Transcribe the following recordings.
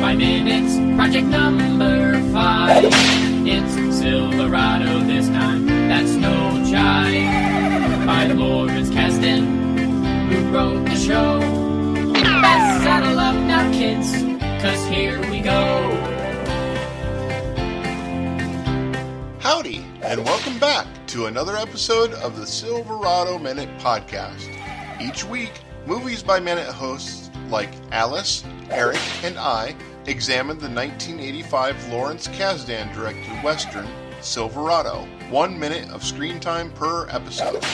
by minutes, project number five. It's Silverado this time, that's no jive. By Lawrence Kasdan, who wrote the show. Best saddle up now, kids, cause here we go. Howdy, and welcome back to another episode of the Silverado Minute Podcast. Each week, Movies by Minute hosts like Alice, Eric, and I examine the 1985 Lawrence Kasdan directed Western, Silverado, one minute of screen time per episode.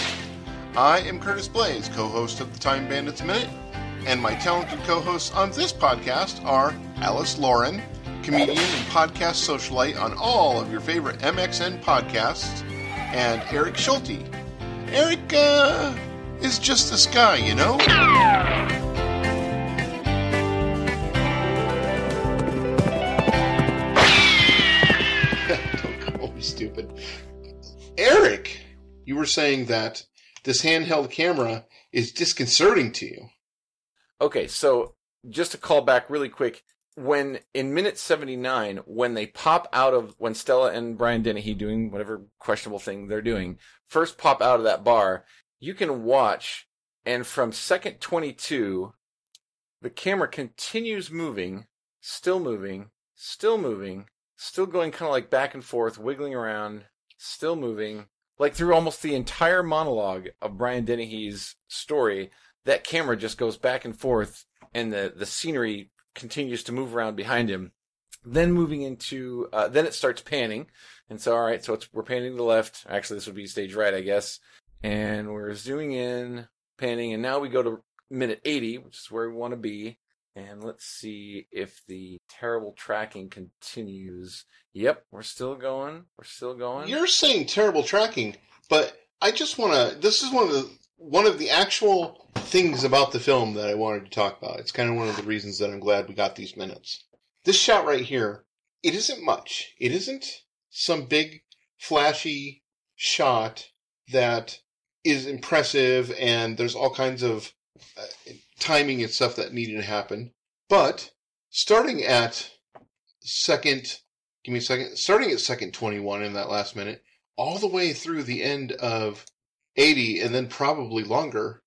I am Curtis Blaze, co host of the Time Bandits Minute, and my talented co hosts on this podcast are Alice Lauren, comedian and podcast socialite on all of your favorite MXM podcasts, and Eric Schulte. Eric, uh, is just this guy, you know? Eric, you were saying that this handheld camera is disconcerting to you. Okay, so just to call back really quick, when in minute 79, when they pop out of, when Stella and Brian Dennehy doing whatever questionable thing they're doing, first pop out of that bar, you can watch, and from second 22, the camera continues moving, still moving, still moving, still going kind of like back and forth, wiggling around, still moving, like through almost the entire monologue of Brian Dennehy's story. That camera just goes back and forth, and the the scenery continues to move around behind him. Then moving into, uh, then it starts panning, and so all right, so it's we're panning to the left. Actually, this would be stage right, I guess. And we're zooming in, panning, and now we go to minute 80, which is where we want to be. And let's see if the terrible tracking continues. Yep, we're still going. We're still going. You're saying terrible tracking, but I just want to. This is one of the one of the actual things about the film that I wanted to talk about. It's kind of one of the reasons that I'm glad we got these minutes. This shot right here, it isn't much. It isn't some big flashy shot that is impressive and there's all kinds of uh, timing and stuff that needed to happen. But starting at second, give me a second, starting at second 21 in that last minute, all the way through the end of 80 and then probably longer,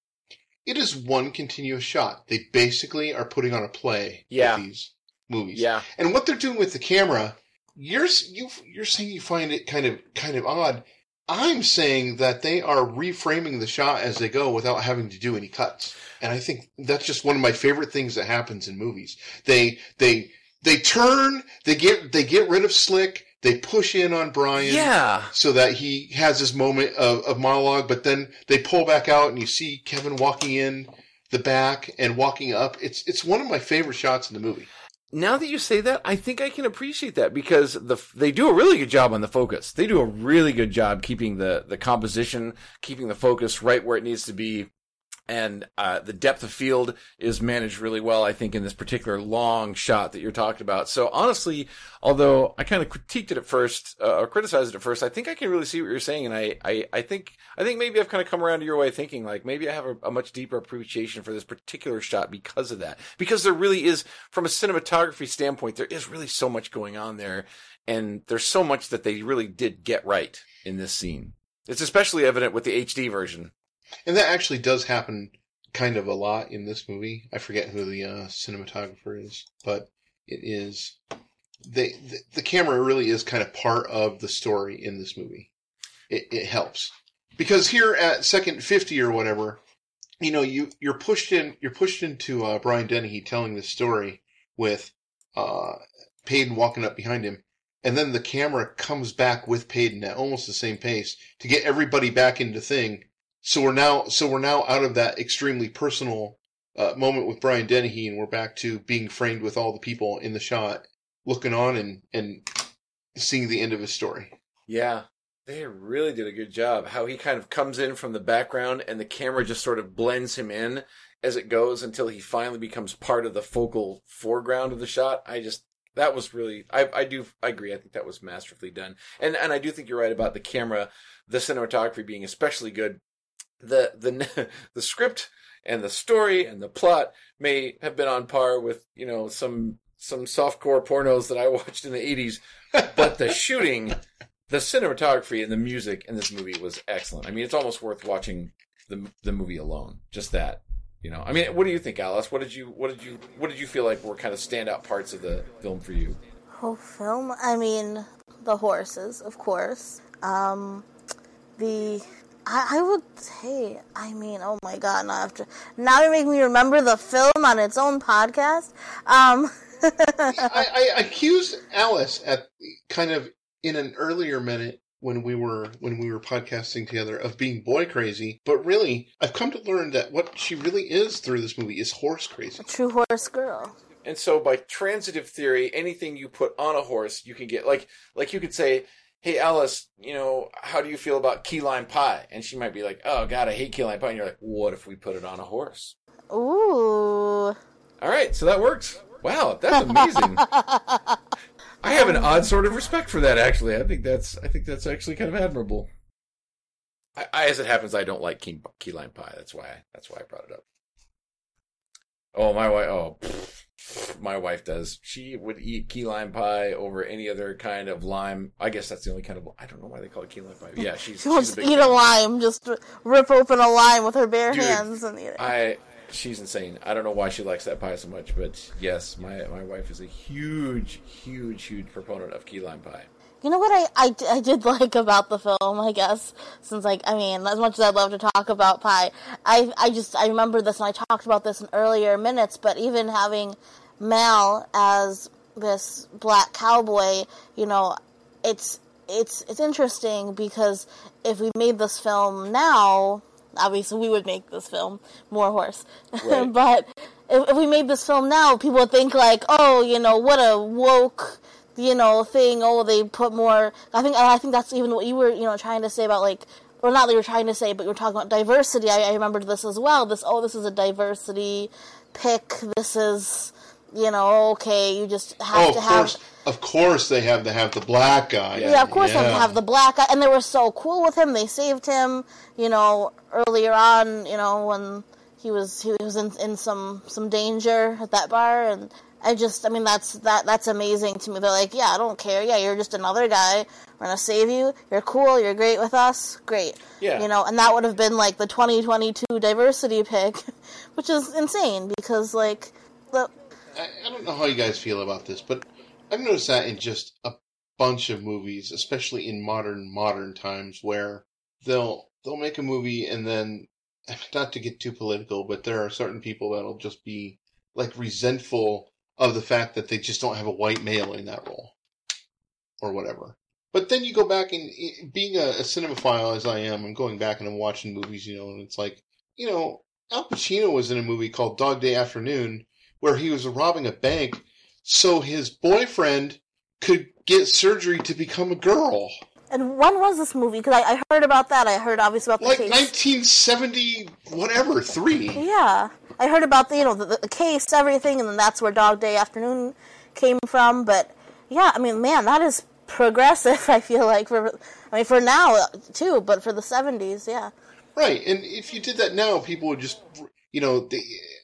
it is one continuous shot. They basically are putting on a play Yeah. with these movies. Yeah. And what they're doing with the camera, you're you you're saying you find it kind of kind of odd. I'm saying that they are reframing the shot as they go without having to do any cuts. And I think that's just one of my favorite things that happens in movies. They they they turn, they get they get rid of Slick, they push in on Brian Yeah. so that he has this moment of, of monologue, but then they pull back out and you see Kevin walking in the back and walking up. It's it's one of my favorite shots in the movie. Now that you say that, I think I can appreciate that because the they do a really good job on the focus. They do a really good job keeping the the composition, keeping the focus right where it needs to be, and uh, the depth of field is managed really well. I think in this particular long shot that you're talking about. So honestly, although I kind of critiqued it at first uh, or criticized it at first, I think I can really see what you're saying, and I I, I think I think maybe I've kind of come around to your way of thinking. Like maybe I have a, a much deeper appreciation for this particular shot because of that. Because there really is, from a cinematography standpoint, there is really so much going on there, and there's so much that they really did get right in this scene. It's especially evident with the HD version. And that actually does happen kind of a lot in this movie. I forget who the uh, cinematographer is, but it is they the, the camera really is kind of part of the story in this movie. It, it helps because here at second fifty or whatever, you know, you you're pushed in you're pushed into uh, Brian Dennehy telling this story with uh, Paden walking up behind him. And then the camera comes back with Paden at almost the same pace to get everybody back into thing so we're now so we're now out of that extremely personal uh, moment with Brian Dennehy, and we're back to being framed with all the people in the shot, looking on and and seeing the end of his story. Yeah, they really did a good job. How he kind of comes in from the background and the camera just sort of blends him in as it goes until he finally becomes part of the focal foreground of the shot. I just that was really I, I do I agree. I think that was masterfully done. And and I do think you're right about the camera, the cinematography being especially good. The the the script and the story and the plot may have been on par with, you know, some some softcore pornos that I watched in the '80s, but the shooting, the cinematography, and the music in this movie was excellent. I mean, it's almost worth watching the the movie alone. Just that, you know. I mean, what do you think, Alice? What did you what did you what did you feel like were kind of standout parts of the film for you? Whole film. I mean, the horses, of course. Um, the I, I would say, I mean, oh my god, now I have to now you make me remember the film on its own podcast. Um, I, I accused Alice at kind of in an earlier minute when we were when we were podcasting together of being boy crazy, but really I've come to learn that what she really is through this movie is horse crazy. A true horse girl. And so, by transitive theory, anything you put on a horse, you can get like like you could say, "Hey, Alice, you know, how do you feel about key lime pie?" And she might be like, "Oh God, I hate key lime pie." And you're like, "What if we put it on a horse?" Ooh. All right, so that works. Wow, that's amazing. I have an odd sort of respect for that. Actually, I think that's I think that's actually kind of admirable. I, I as it happens, I don't like key, key lime pie. That's why I, that's why I brought it up. Oh my wife! Oh, pfft, my wife does. She would eat key lime pie over any other kind of lime. I guess that's the only kind of. I don't know why they call it key lime pie. Yeah, she's. She wants to eat a lime, just rip open a lime with her bare Dude, hands and eat it. I she's insane. I don't know why she likes that pie so much, but yes, my my wife is a huge, huge, huge proponent of key lime pie. You know what I, I, I did like about the film, I guess, since like I mean, as much as I'd love to talk about pie, I I just I remember this and I talked about this in earlier minutes, but even having Mal as this black cowboy, you know, it's it's it's interesting because if we made this film now, obviously we would make this film more horse, Right. but if, if we made this film now, people would think like, oh, you know, what a woke you know, thing. Oh, they put more. I think I think that's even what you were, you know, trying to say about like, or not that you were trying to say, but you were talking about diversity. I, I remembered this as well. This oh, this is a diversity pick. This is, you know, okay. You just have Oh, to have. course, of course they have to have the black guy. Yeah, of course, they Yeah. have the black guy, and they were so cool with him. They saved him, you know, earlier on, you know, when he was he was in in some some danger at that bar, and I just, I mean, that's that that's amazing to me. They're like, yeah, I don't care. Yeah, you're just another guy. We're gonna save you. You're cool. You're great with us. Great. Yeah. You know, and that would have been like the 2022 diversity pick, which is insane because like the I, I don't know how you guys feel about this, but I've noticed that in just a bunch of movies, especially in modern modern times, where they'll they'll make a movie and then not to get too political, but there are certain people that'll just be like resentful of the fact that they just don't have a white male in that role or whatever. But then you go back and eh, being a, a cinemaphile as I am, I'm going back and I'm watching movies, you know, and it's like, you know, Al Pacino was in a movie called Dog Day Afternoon where he was robbing a bank so his boyfriend could get surgery to become a girl. and when was this movie? Because I, I heard about that. I heard obviously about the Like case. 1970, whatever, three. Yeah, I heard about the you know the, the case, everything, and then that's where Dog Day Afternoon came from. But yeah, I mean, man, that is progressive. I feel like for I mean for now too, but for the seventies, yeah. Right, and if you did that now, people would just, you know, they,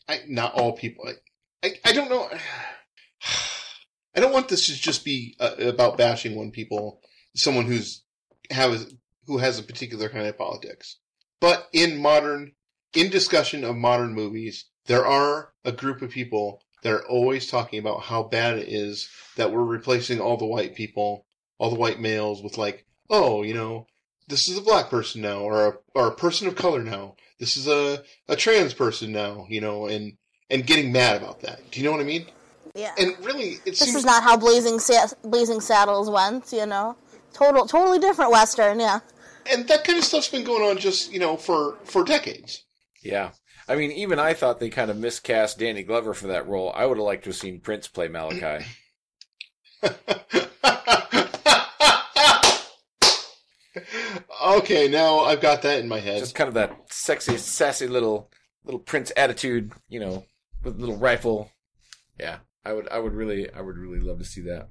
I, not all people. I, I, I don't know. I don't want this to just be uh, about bashing one people, someone who's has who has a particular kind of politics. But in modern, in discussion of modern movies, there are a group of people that are always talking about how bad it is that we're replacing all the white people, all the white males with like, oh, you know, this is a black person now, or a, or a person of color now. This is a, a trans person now, you know, and, and getting mad about that. Do you know what I mean? Yeah. And really, it this seems is not how Blazing Sa- Blazing Saddles went, you know. Total, totally different western, yeah. and that kind of stuff's been going on just you know for for decades. Yeah. I mean, even I thought they kind of miscast Danny Glover for that role. I would have liked to have seen Prince play Malachi. okay, now I've got that in my head. Just kind of that sexy, sassy little little Prince attitude, you know, with a little rifle. Yeah, I would, I would really, I would really love to see that.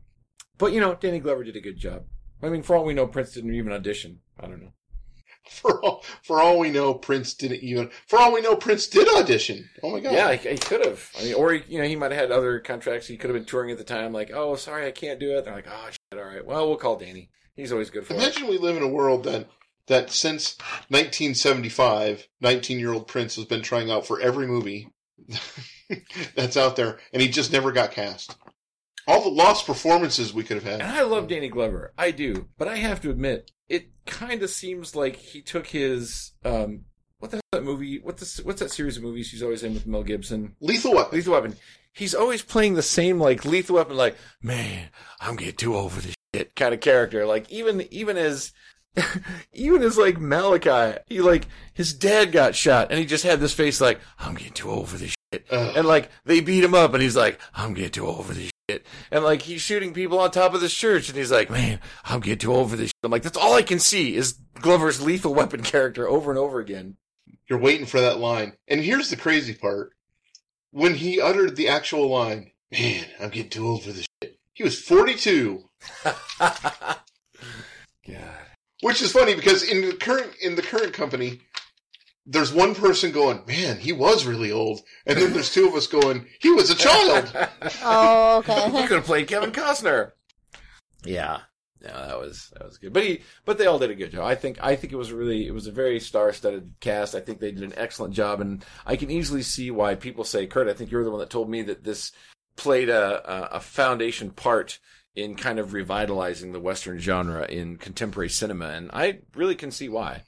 But you know, Danny Glover did a good job. I mean, for all we know, Prince didn't even audition. I don't know. For all, for all we know, Prince didn't even. For all we know, Prince did audition. Oh my god! Yeah, he, he could have. I mean, or he, you know, he might have had other contracts. He could have been touring at the time. Like, oh, sorry, I can't do it. They're like, oh, shit, all right. Well, we'll call Danny. He's always good for it. Imagine we live in a world that that since 1975, 19 year old Prince has been trying out for every movie that's out there, and he just never got cast. All the lost performances we could have had. And. I love Danny Glover. I do. But I have to admit, it kind of seems like he took his um what the hell that movie? What the, what's that series of movies he's always in with Mel Gibson? Lethal Weapon. Lethal Weapon. He's always playing the same like Lethal Weapon, like man, I'm getting too over this shit kind of character. Like even even as even as like Malachi, he like his dad got shot, and he just had this face like I'm getting too over this shit, Ugh. and like they beat him up, and he's like I'm getting too over this shit, and like he's shooting people on top of this church, and he's like man, I'm getting too old for this. Shit. I'm like that's all I can see is Glover's Lethal Weapon character over and over again. You're waiting for that line. And here's the crazy part. When he uttered the actual line, man, I'm getting too old for this shit. He was 42. God. Which is funny because in the current in the current company, there's one person going, "Man, he was really old," and then there's two of us going, "He was a child." Oh, He okay. could have played Kevin Costner. Yeah. No, that was that was good. But he but they all did a good job. I think I think it was really it was a very star studded cast. I think they did an excellent job and I can easily see why people say, Kurt, I think you're the one that told me that this played a a, a foundation part in kind of revitalizing the Western genre in contemporary cinema, and I really can see why.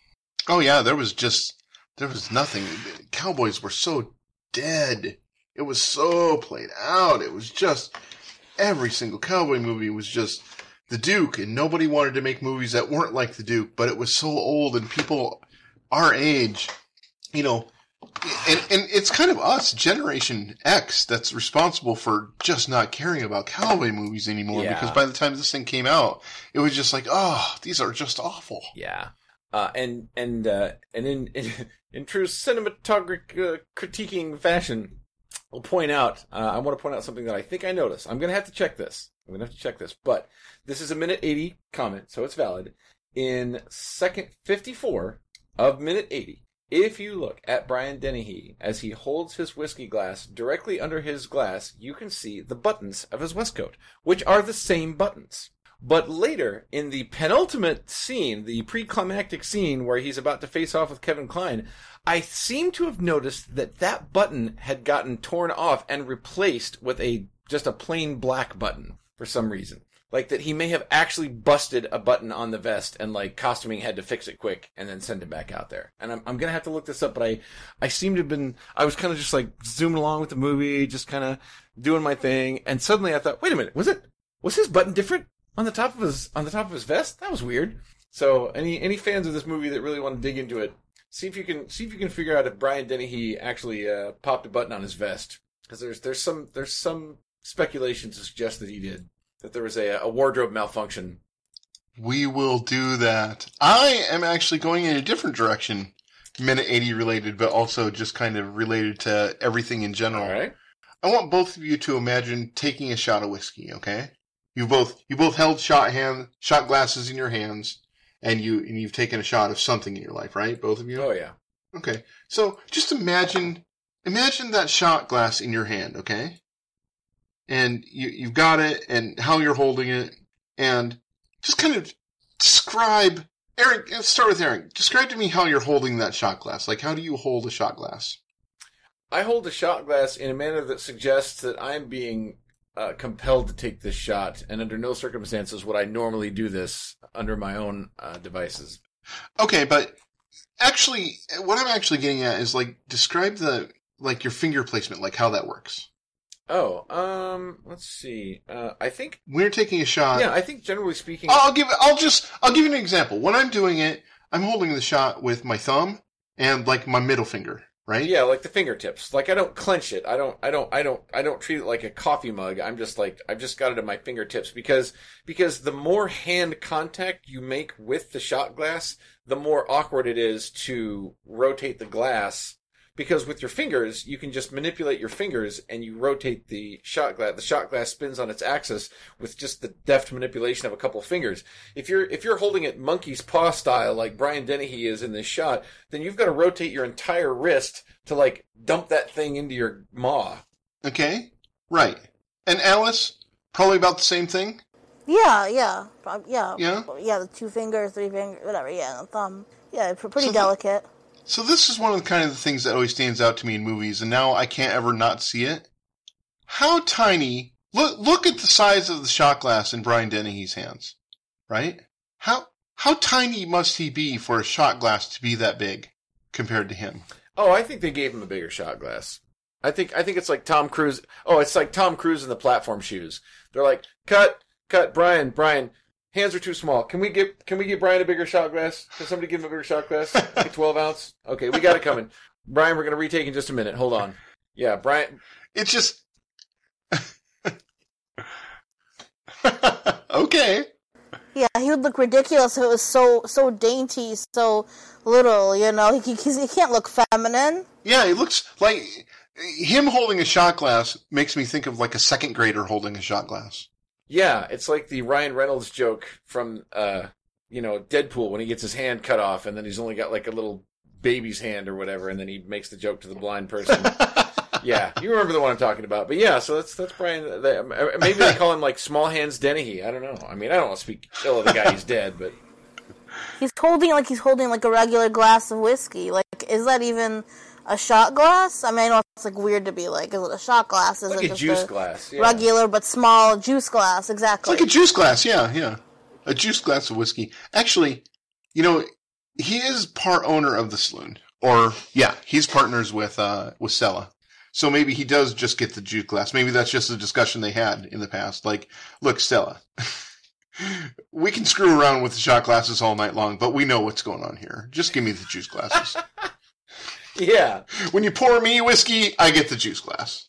oh yeah, there was just there was nothing. Cowboys were so dead. It was so played out. It was just every single cowboy movie was just the Duke, and nobody wanted to make movies that weren't like the Duke. But it was so old, and people our age, you know, and and it's kind of us, Generation X, that's responsible for just not caring about cowboy movies anymore. Yeah. Because by the time this thing came out, it was just like, oh, these are just awful. Yeah. Uh, and and uh, and in, in in true cinematographic uh, critiquing fashion, I'll point out. Uh, I want to point out something that I think I noticed. I'm gonna have to check this. I'm gonna have to check this. But this is a minute eighty comment, so it's valid. In second fifty four of minute eighty, if you look at Brian Dennehy as he holds his whiskey glass directly under his glass, you can see the buttons of his waistcoat, which are the same buttons. But later, in the penultimate scene, the pre-climactic scene where he's about to face off with Kevin Kline, I seem to have noticed that that button had gotten torn off and replaced with a just a plain black button for some reason. Like that he may have actually busted a button on the vest and like costuming had to fix it quick and then send it back out there. And I'm, I'm gonna have to look this up, but I, I seem to have been, I was kind of just like zooming along with the movie, just kind of doing my thing. And suddenly I thought, wait a minute, was it, was his button different on the top of his, on the top of his vest? That was weird. So any, any fans of this movie that really want to dig into it, see if you can, see if you can figure out if Brian Dennehy actually, uh, popped a button on his vest. Cause there's, there's some, there's some speculation to suggest that he did. That there was a, a wardrobe malfunction. We will do that. I am actually going in a different direction, minute 80 related, but also just kind of related to everything in general. All right. I want both of you to imagine taking a shot of whiskey, okay? You both you both held shot hand shot glasses in your hands and you and you've taken a shot of something in your life, right? Both of you? Oh yeah. Okay. So just imagine imagine that shot glass in your hand, okay? And you you've got it and how you're holding it and just kind of describe Eric, let's start with Eric. Describe to me how you're holding that shot glass. Like how do you hold a shot glass? I hold a shot glass in a manner that suggests that I'm being uh, compelled to take this shot, and under no circumstances would I normally do this under my own uh, devices. Okay, but actually what I'm actually getting at is like describe the like your finger placement, like how that works. Oh, um, let's see. Uh, I think, When you're taking a shot, yeah, I think generally speaking, I'll give I'll just I'll give you an example. When I'm doing it, I'm holding the shot with my thumb and like my middle finger, right? yeah, like the fingertips. Like I don't clench it. I don't. I don't. I don't. I don't treat it like a coffee mug. I'm just like I've just got it at my fingertips because because the more hand contact you make with the shot glass, the more awkward it is to rotate the glass because with your fingers you can just manipulate your fingers and you rotate the shot glass. The shot glass spins on its axis with just the deft manipulation of a couple of fingers. If you're if you're holding it monkey's paw style like Brian Dennehy is in this shot, then you've got to rotate your entire wrist to like dump that thing into your maw. Okay, right. And Alice, probably about the same thing. Yeah, yeah, yeah, Yeah? yeah. The two fingers, three fingers, whatever. Yeah, the thumb. Yeah, pretty So the- delicate. So this is one of the kind of the things that always stands out to me in movies, and now I can't ever not see it. How tiny? Look, look at the size of the shot glass in Brian Dennehy's hands, right? How how tiny must he be for a shot glass to be that big compared to him? Oh, I think they gave him a bigger shot glass. I think I think it's like Tom Cruise. Oh, it's like Tom Cruise in the platform shoes. They're like, cut, cut, Brian, Brian, hands are too small. Can we get can we give Brian a bigger shot glass? Can somebody give him a bigger shot glass? Like twelve ounce. Okay, we got it coming. Brian, we're gonna retake in just a minute. Hold on. Yeah, Brian. It's just okay. Yeah, he would look ridiculous if it was so so dainty, so little. You know, he, he, he can't look feminine. Yeah, he looks like him holding a shot glass makes me think of like a second grader holding a shot glass. Yeah, it's like the Ryan Reynolds joke from uh, you know, Deadpool when he gets his hand cut off and then he's only got like a little baby's hand or whatever, and then he makes the joke to the blind person. yeah, you remember the one I'm talking about. But yeah, so that's that's Brian. They, maybe they call him like Small Hands Dennehy. I don't know. I mean, I don't want to speak ill of the guy. He's dead, but He's holding like he's holding like a regular glass of whiskey. Like, is that even a shot glass? I mean, I know it's like weird to be like, is it a shot glass? Is like it a just juice a glass. Yeah. regular but small juice glass? It's Exactly. like a juice glass, yeah, yeah. A juice glass of whiskey. Actually, you know, he is part owner of the saloon. Or yeah, he's partners with uh with Stella. So maybe he does just get the juice glass. Maybe that's just a discussion they had in the past. Like, look, Stella, we can screw around with the shot glasses all night long, but we know what's going on here. Just give me the juice glasses. Yeah. when you pour me whiskey, I get the juice glass.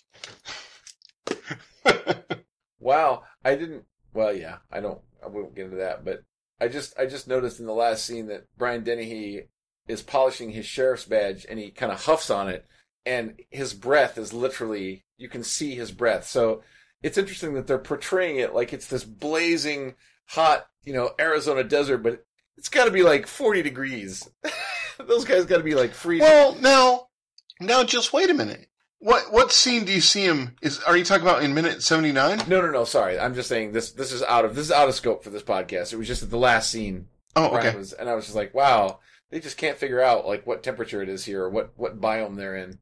Wow. I didn't. Well, yeah. I don't. I won't get into that, but I just I just noticed in the last scene that Brian Dennehy is polishing his sheriff's badge and he kind of huffs on it, and his breath is literally you can see his breath. So it's interesting that they're portraying it like it's this blazing hot, you know, Arizona desert, but it's got to be like 40 degrees. Those guys got to be like freezing. Well, now, now, just wait a minute. What what scene do you see him? Is are you talking about in minute seventy nine? no, no, no. Sorry, I'm just saying this. This is out of this is out of scope for this podcast. It was just at the last scene. Oh, okay. was, and I was just like, wow, they just can't figure out like what temperature it is here or what what biome they're in.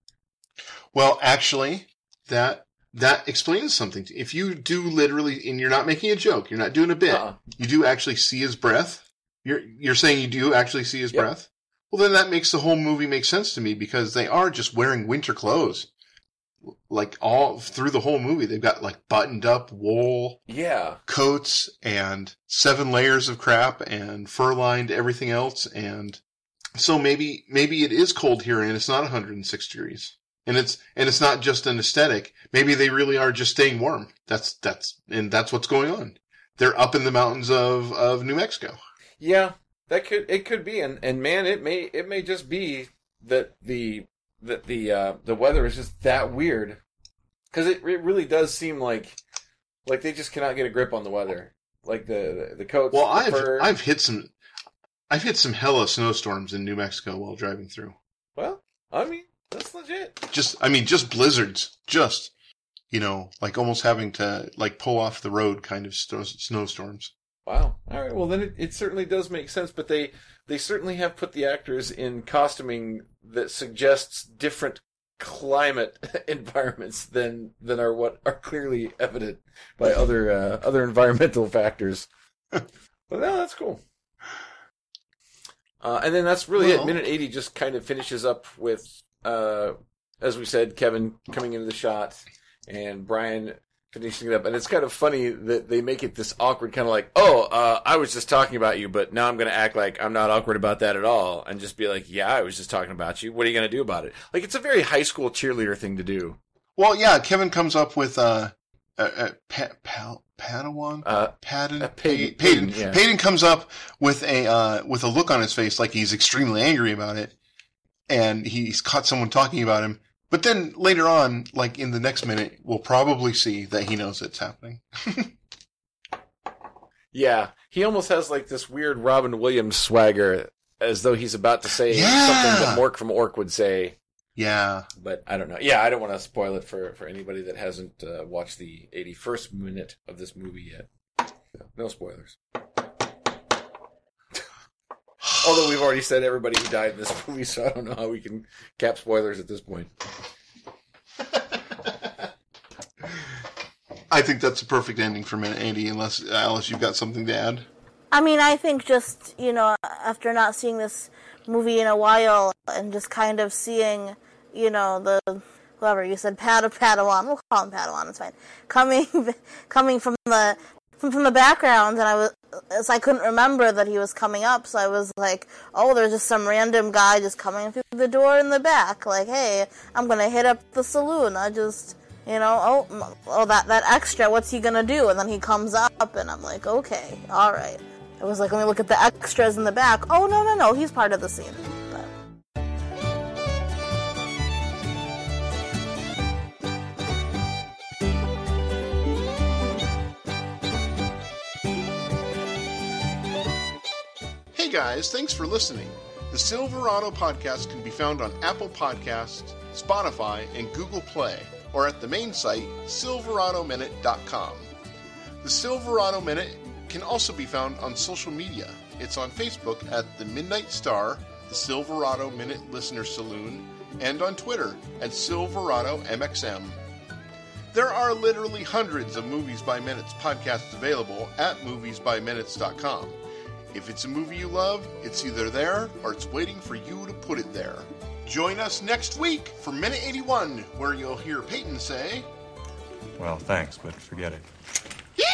Well, actually, that that explains something. If you do literally, and you're not making a joke, you're not doing a bit. Uh-uh. You do actually see his breath. You're you're saying you do actually see his Yep. breath. Well, then that makes the whole movie make sense to me because they are just wearing winter clothes, like all through the whole movie. They've got like buttoned up wool Yeah, coats and seven layers of crap and fur lined everything else. And so maybe maybe it is cold here and it's not 106 degrees. And it's and it's not just an aesthetic. Maybe they really are just staying warm. That's that's and that's what's going on. They're up in the mountains of of New Mexico yeah, that could it could be, and and man, it may it may just be that the that the uh, the weather is just that weird because it it really does seem like like they just cannot get a grip on the weather. Like the the, the coats. well the I've fur. I've hit some I've hit some hella snowstorms in New Mexico while driving through well, I mean that's legit. just I mean just blizzards just you know like almost having to like pull off the road kind of snow, snowstorms Wow. All right. Well, then it, it certainly does make sense, but they they certainly have put the actors in costuming that suggests different climate environments than than are what are clearly evident by other uh, other environmental factors. but no, that's cool. Uh, and then that's really Well- it. Minute eighty just kind of finishes up with, uh, as we said, Kevin coming into the shot and Brian finishing it up. And it's kind of funny that they make it this awkward kind of like, oh, uh, I was just talking about you, but now I'm going to act like I'm not awkward about that at all and just be like, yeah, I was just talking about you. What are you going to do about it? Like, it's a very high school cheerleader thing to do. Well, yeah, Kevin comes up with uh, uh, uh pa- pal- Padawan, Uh, Padden, uh, Peyton- Peyton. Paden, yeah. Paden comes up with a uh, with a look on his face like he's extremely angry about it, and he's caught someone talking about him. But then later on, like in the next minute, we'll probably see that he knows it's happening. Yeah, he almost has like this weird Robin Williams swagger, as though he's about to say Yeah. something that Mork from Ork would say. yeah. But I don't know. Yeah, I don't want to spoil it for, for anybody that hasn't uh, watched the 81st minute of this movie yet. No spoilers. Although we've already said everybody who died in this movie, so I don't know how we can cap spoilers at this point. I think that's a perfect ending for minute, Andy. Unless Alice, you've got something to add. I mean, I think just, you know, after not seeing this movie in a while and just kind of seeing, you know, the whoever you said Pad Padawan, we'll call him Padawan, it's fine. Coming coming from the from, from the background and I was as I couldn't remember that he was coming up, so I was like, "Oh, there's just some random guy just coming through the door in the back. Like, hey, I'm gonna hit up the saloon. I just, you know, oh, oh, that that extra. What's he gonna do?" And then he comes up, and I'm like, "Okay, all right." I was like, "Let me look at the extras in the back." Oh no, no, no, he's part of the scene. Guys, thanks for listening. The Silverado podcast can be found on Apple Podcasts, Spotify, and Google Play, or at the main site, silveradominute.com. The Silverado Minute can also be found on social media. It's on Facebook at The Midnight Star, the Silverado Minute Listener Saloon, and on Twitter at Silverado MXM. There are literally hundreds of Movies by Minutes podcasts available at moviesbyminutes.com. If it's a movie you love, it's either there or it's waiting for you to put it there. Join us next week for Minute 81, where you'll hear Paden say, Well, thanks, but forget it. Yeah!